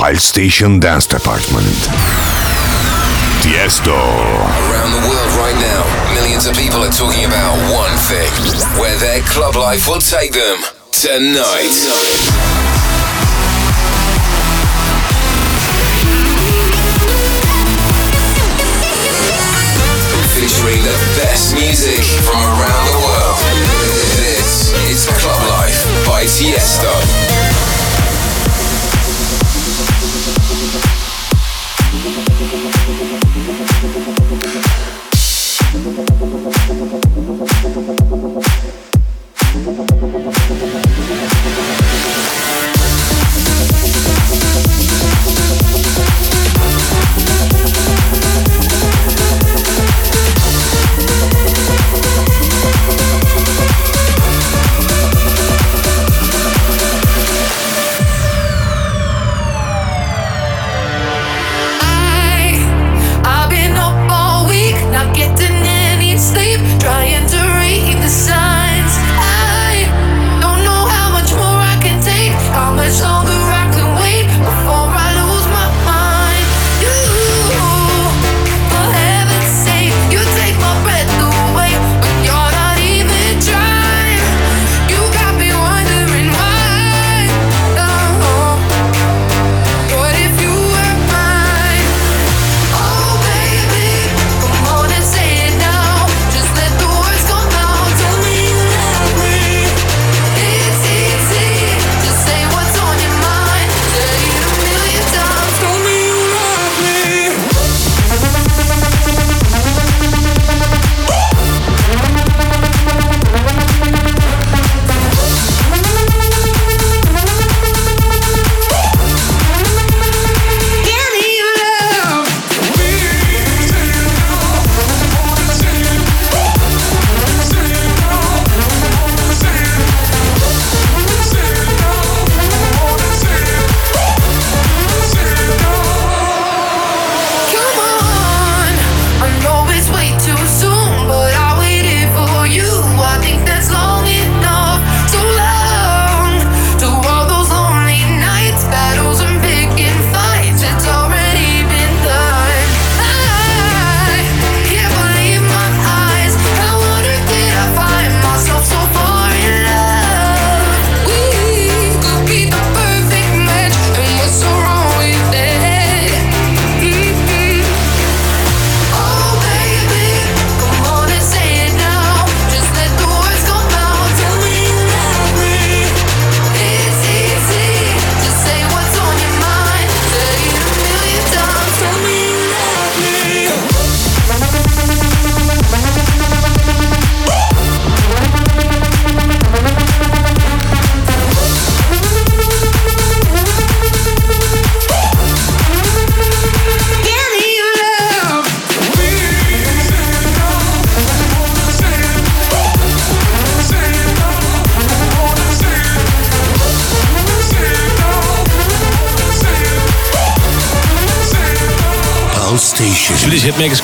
Palstation Dance Department. Tiesto. Around the world right now, millions of people are talking about one thing where their club life will take them tonight. featuring the best music from around the world. This is Club Life by Tiesto.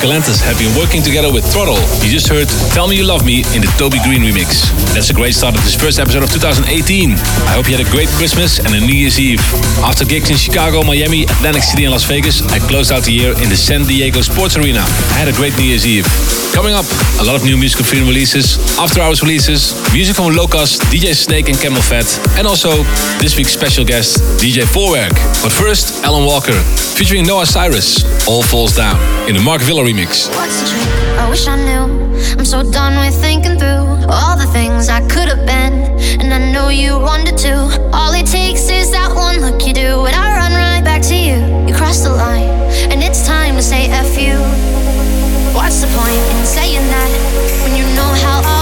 Galantis have been working together with Throttle. You just heard Tell Me You Love Me in the Toby Green remix. That's a great start of this first episode of 2018. I hope you had a great Christmas and a New Year's Eve. After gigs in Chicago, Miami, Atlantic City and Las Vegas, I closed out the year in the San Diego Sports Arena. I had a great New Year's Eve. Coming up, a lot of new musical freedom releases, after hours releases, music from Locust, DJ Snake and CamelPhat, and also this week's special guest, DJ Voorwerk. But first, Alan Walker, featuring Noah Cyrus, All Falls Down, in the Mark Villa remix. What's the trick? I wish I knew. I'm so done with thinking through all the things I could have been, and I know you wanted to. All it takes is that one look you do, and I run right back to you. You cross the line, and it's time to say F you. What's the point in saying that when you know how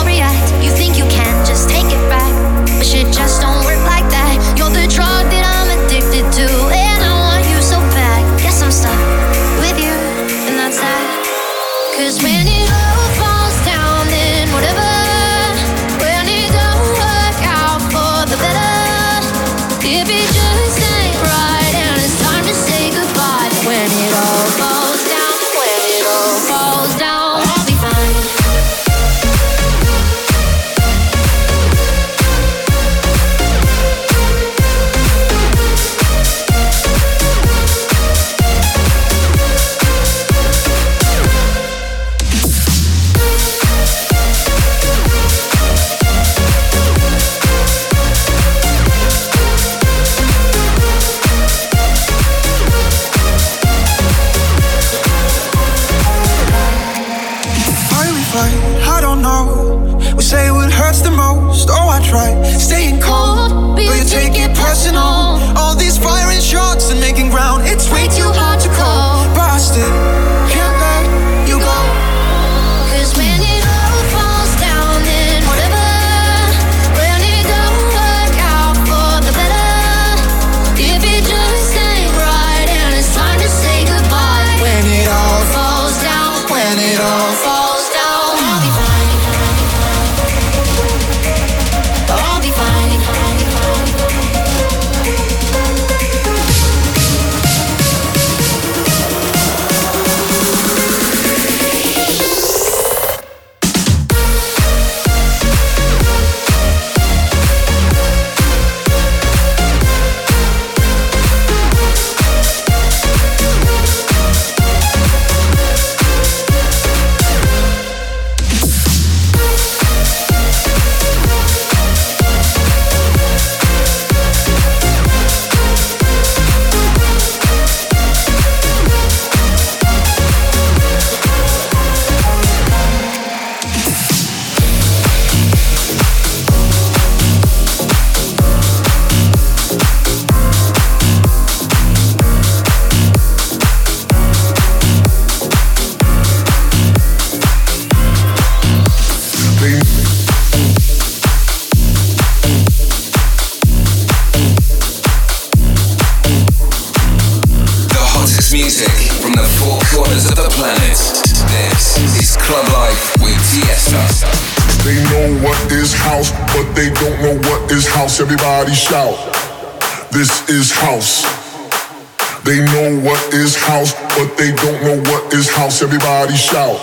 Everybody shout,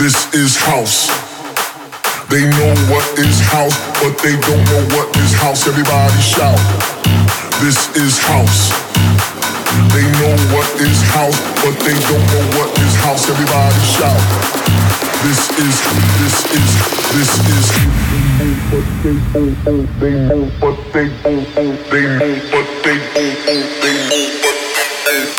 this is house. They know what is house, but they don't know what is house. Everybody shout, this is house. They know what is house, but they don't know what is house. Everybody shout, this is, this is, this is. But they they but they they but they they but they.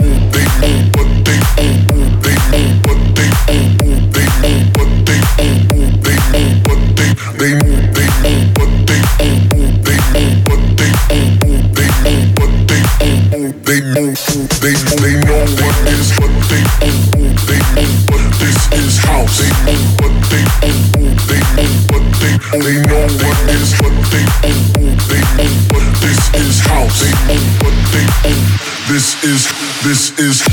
They know what is what they own, own, they own. But this is house. they own what they own. This is, this is.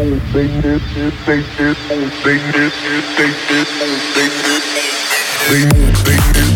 They move, they move.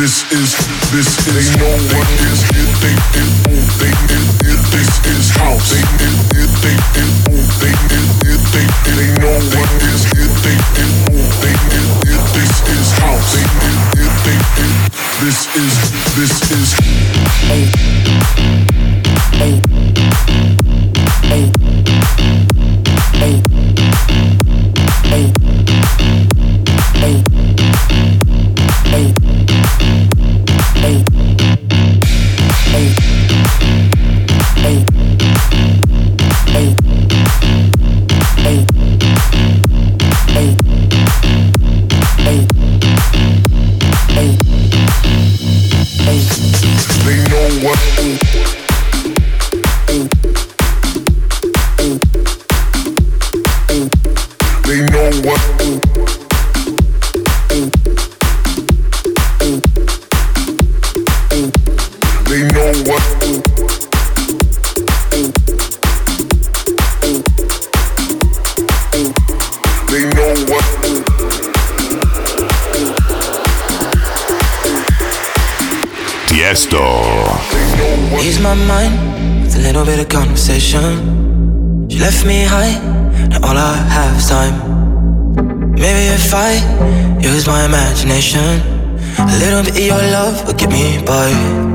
This is, this is. They know what is it. They it. Oh, they it. it. This is house. They it. it. They it. Oh, they it. it. They it. They know what is it. They it. Oh, they it. it. This is house. They it. it. They it. This is, this is. Oh, oh, oh, oh. oh. A little bit of your love will get me by.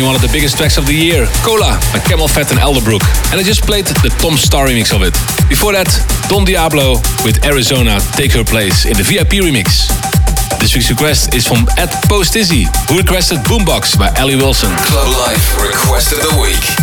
definitely one of the biggest tracks of the year, Cola by CamelPhat and Elderbrook. And I just played the Tom Staar remix of it. Before that, Don Diablo with Arizona Take Her Place in the VIP remix. This week's request is from Ed Postizzy, who requested Boombox by Ellie Wilson. Club Life Request of the Week.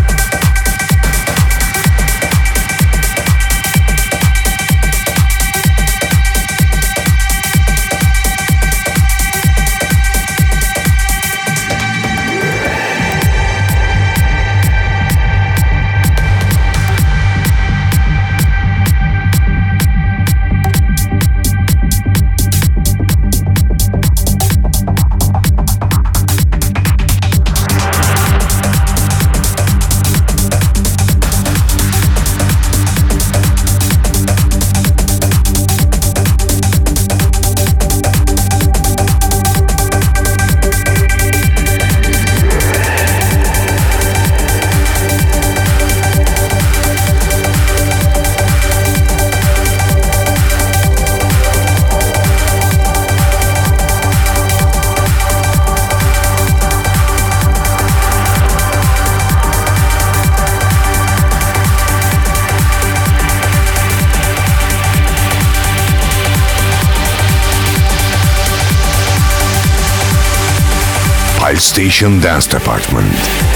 Station Dance Department.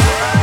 Yeah.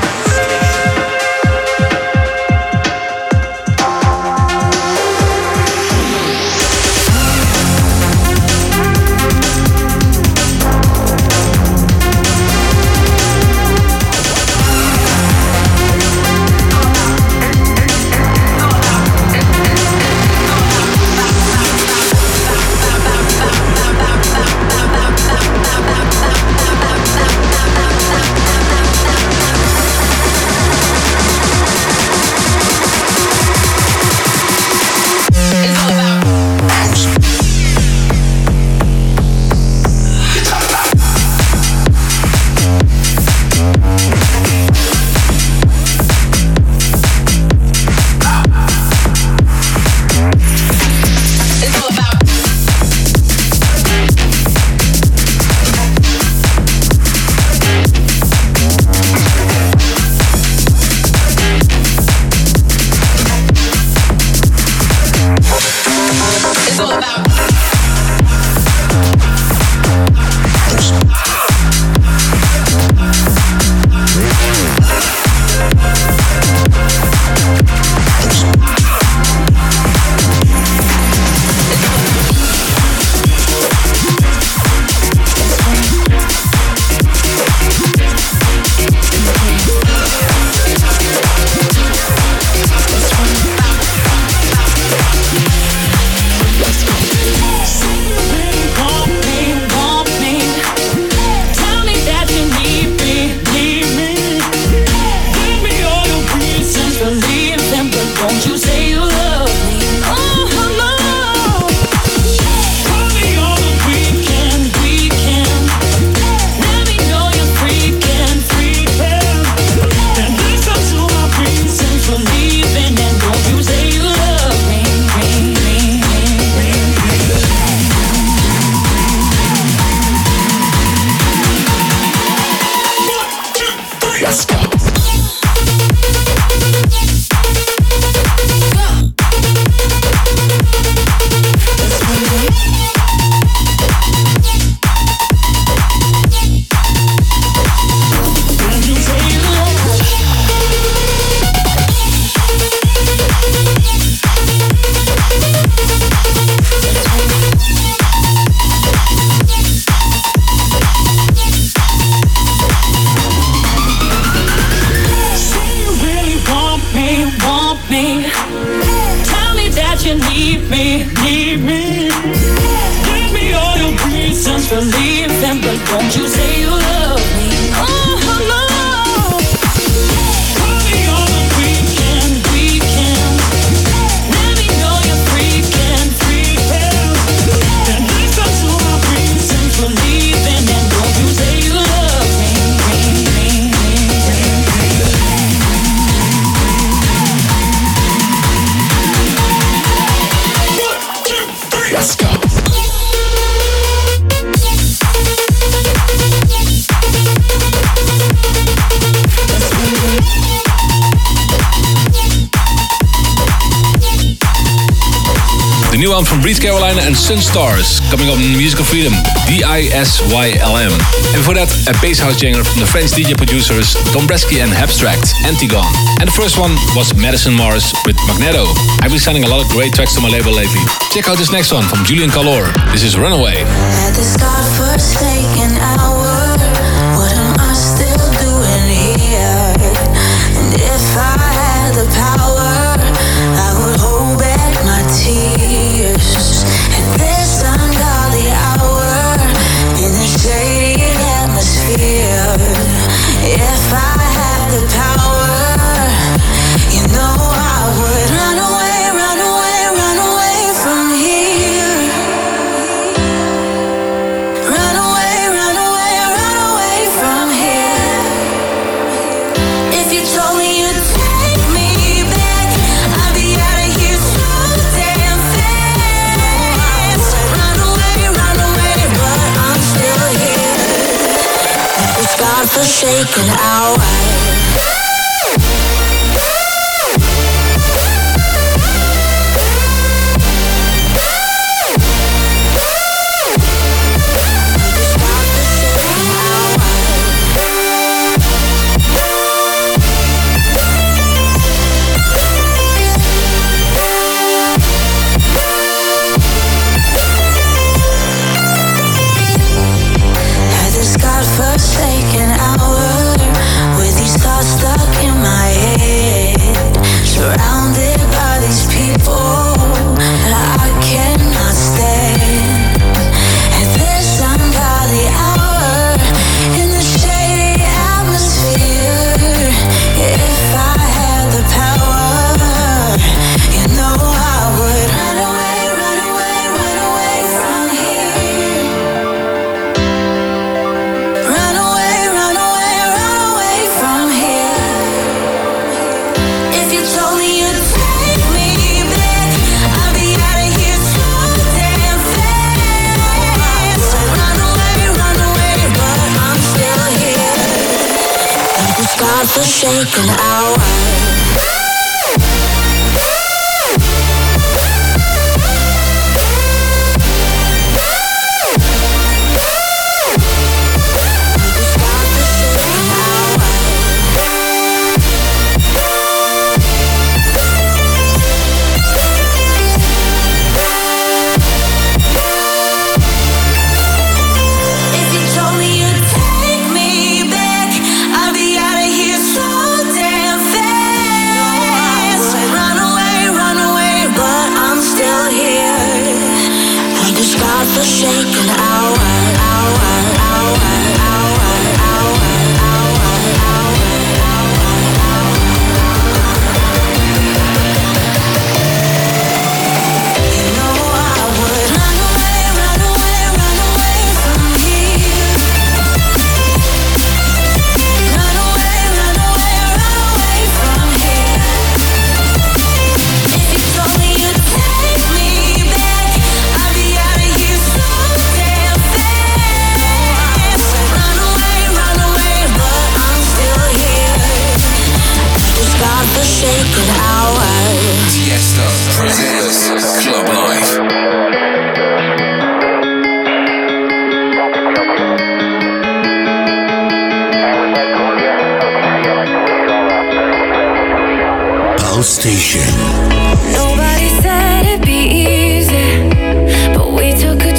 And Sunstars, coming up in Musical Freedom, D-I-S-Y-L-M. And before that, a bass house janger from the French DJ producers Dombresky and Abstract, Antigone. And the first one was Madison Mars with Magneto. I've been sending a lot of great tracks to my label lately. Check out this next one from Julian Calor. This is Runaway. shaking out. House Station. Nobody said it'd be easy, but we took a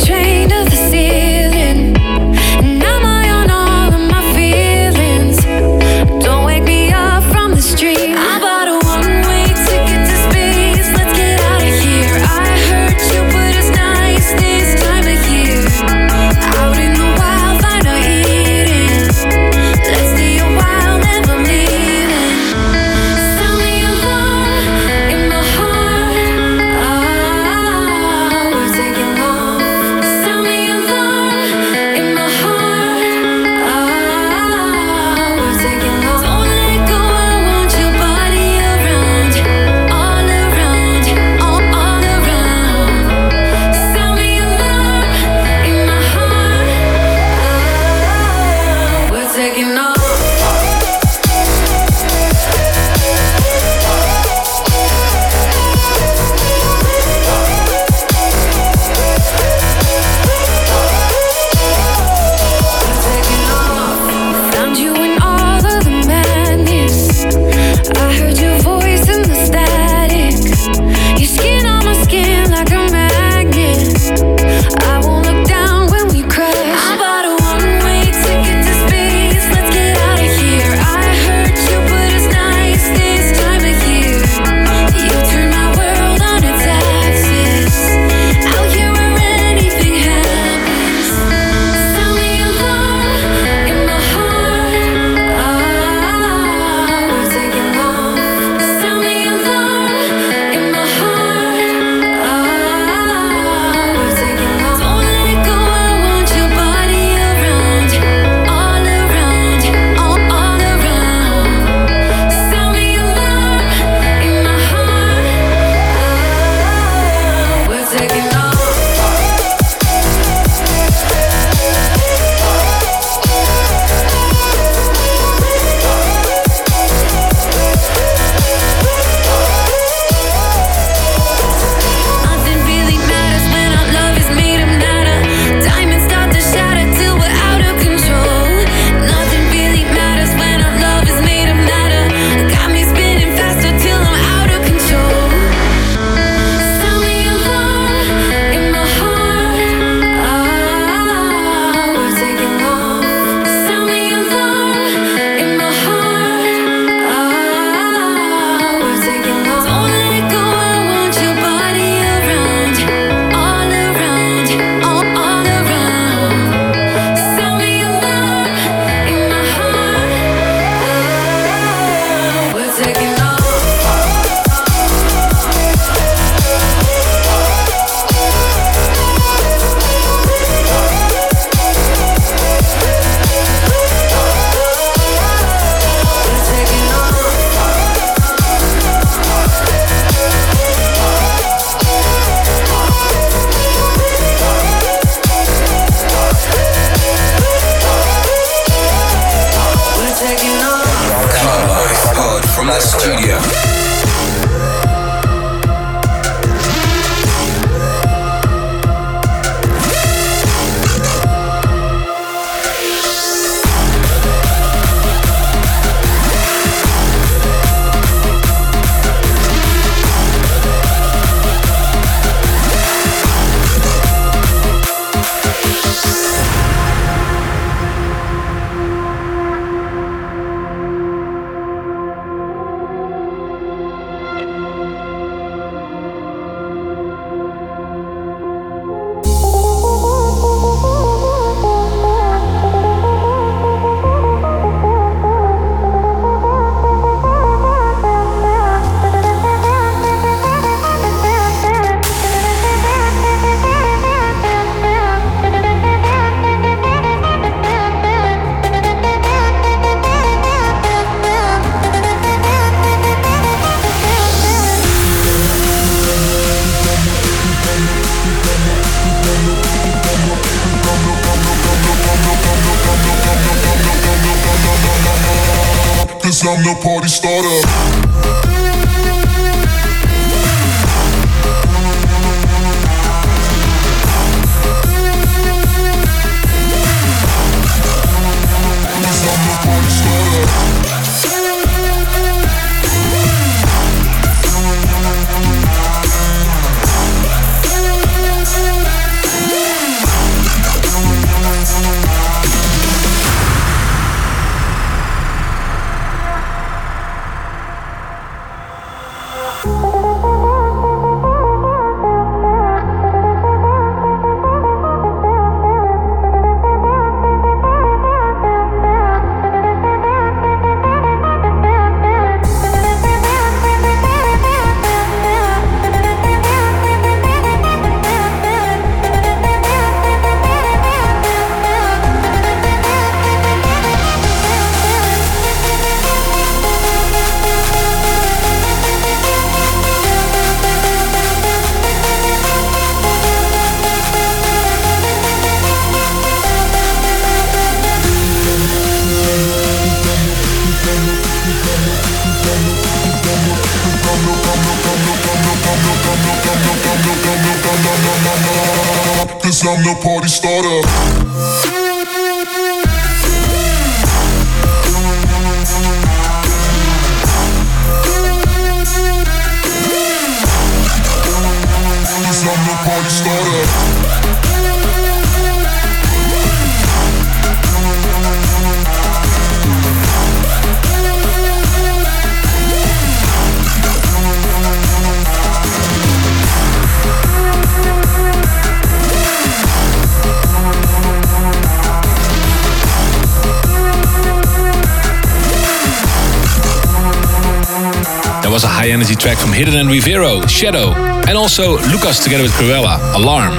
track from Hidden and Rivero, Shadow, and also Lucas together with Cruella, Alarm.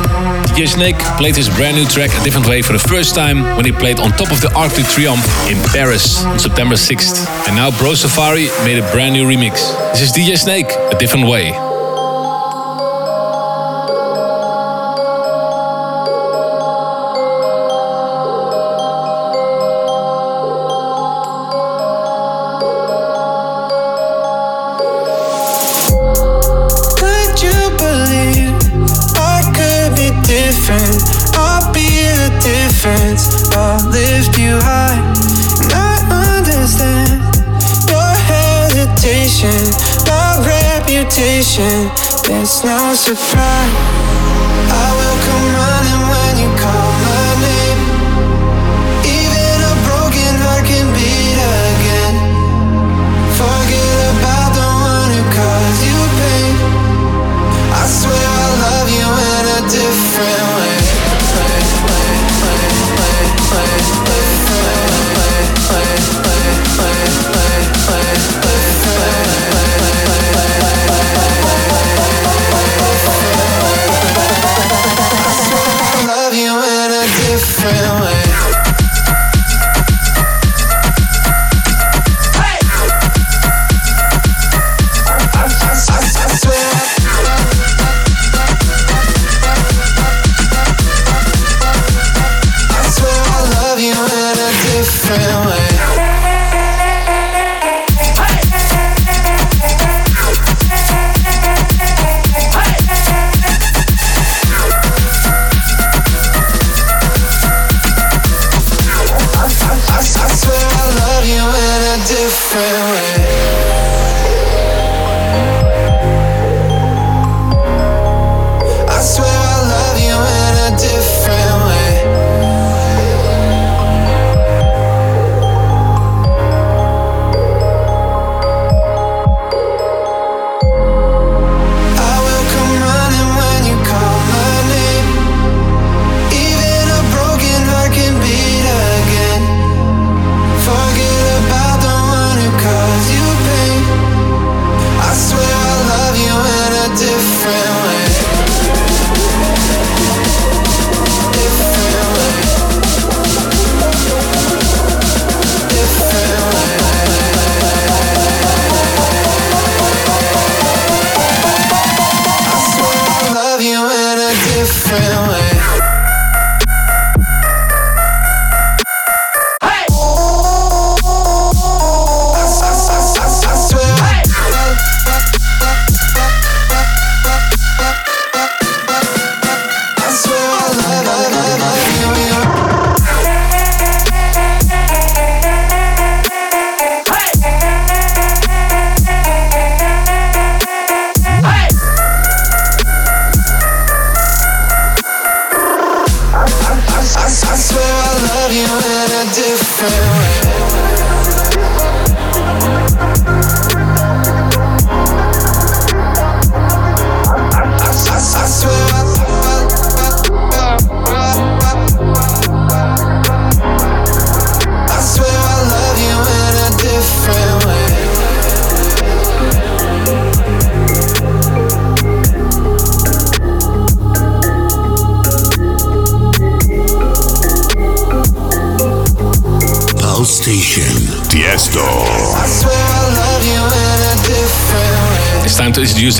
DJ Snake played his brand new track a different way for the first time when he played on top of the Arc de Triomphe in Paris on September 6th. And now Bro Safari made a brand new remix. This is DJ Snake, a different way. Hesitation, my reputation. There's no surprise. I will come running when you call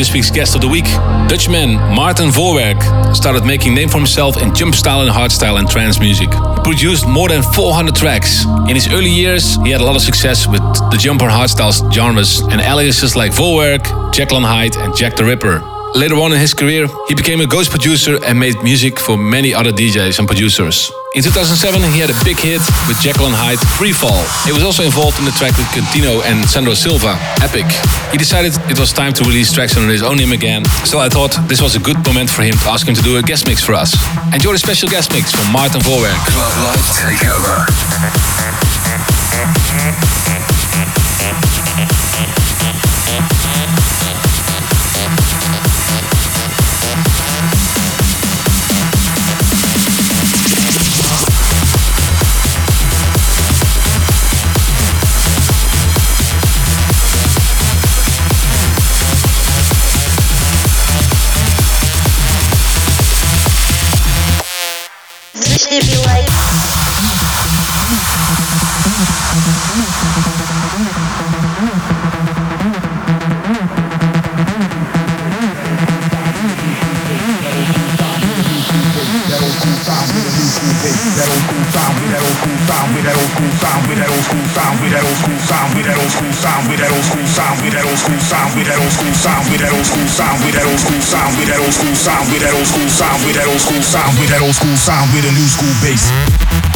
this week's guest of the week. Dutchman Martin Vorwerk started making name for himself in jump style and hardstyle and trance music. He produced more than 400 tracks. In his early years, he had a lot of success with the jump and hardstyle genres and aliases like Vorwerk, Jacqueline Hyde, and Jack the Ripper. Later on in his career, he became a ghost producer and made music for many other DJs and producers. In 2007, he had a big hit with Jacqueline Hyde, Free Fall. He was also involved in the track with Quintino and Sandro Silva, Epic. He decided it was time to release tracks under his own name again, so I thought this was a good moment for him to ask him to do a guest mix for us. Enjoy the special guest mix from Maarten Vorwerk. Club Life Takeover. Sound with that old school sign, with a new school bass.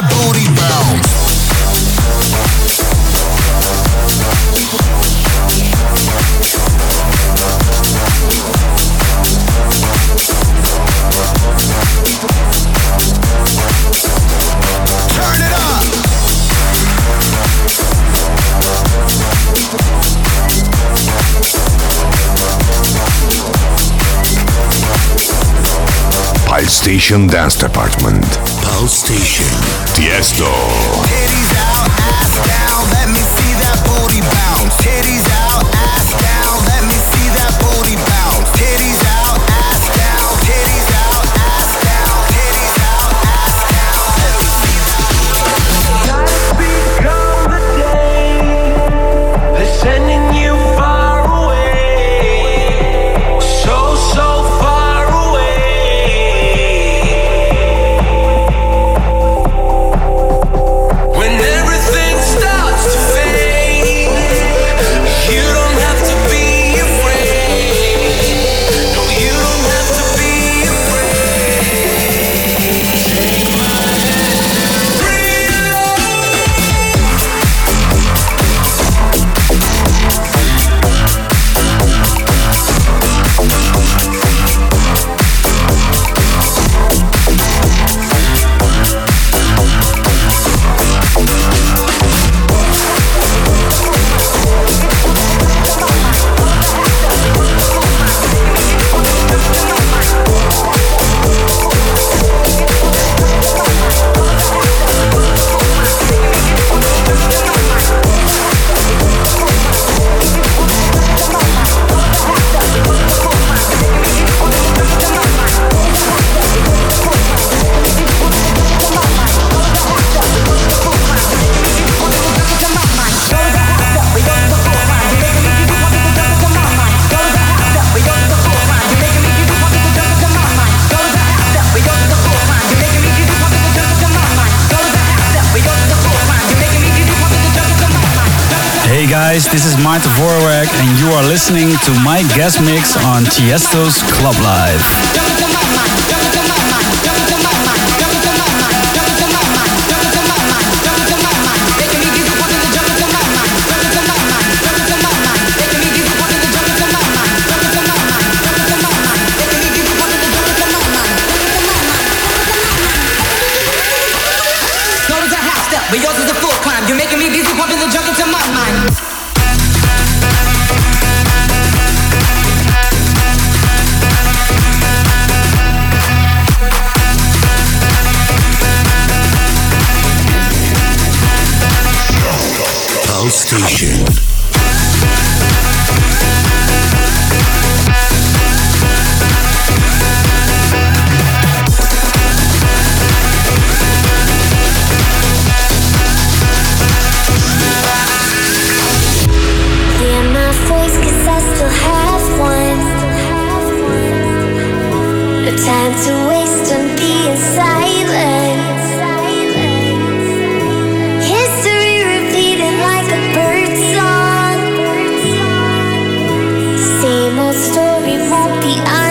that booty bounce. Palstation Dance Department. Palstation. Tiesto. guys, this is Maarten Vorwerk and you are listening to my guest mix on Tiesto's Club Life. more story won't be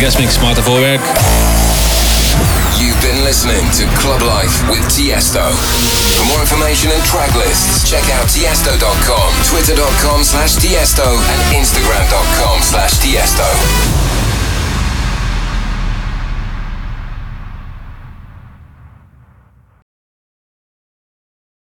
Thanks for the guest mix, Maarten Vorwerk. You've been listening to Club Life with Tiesto. For more information and track lists, check out tiesto.com, twitter.com slash tiesto, and instagram.com slash tiesto.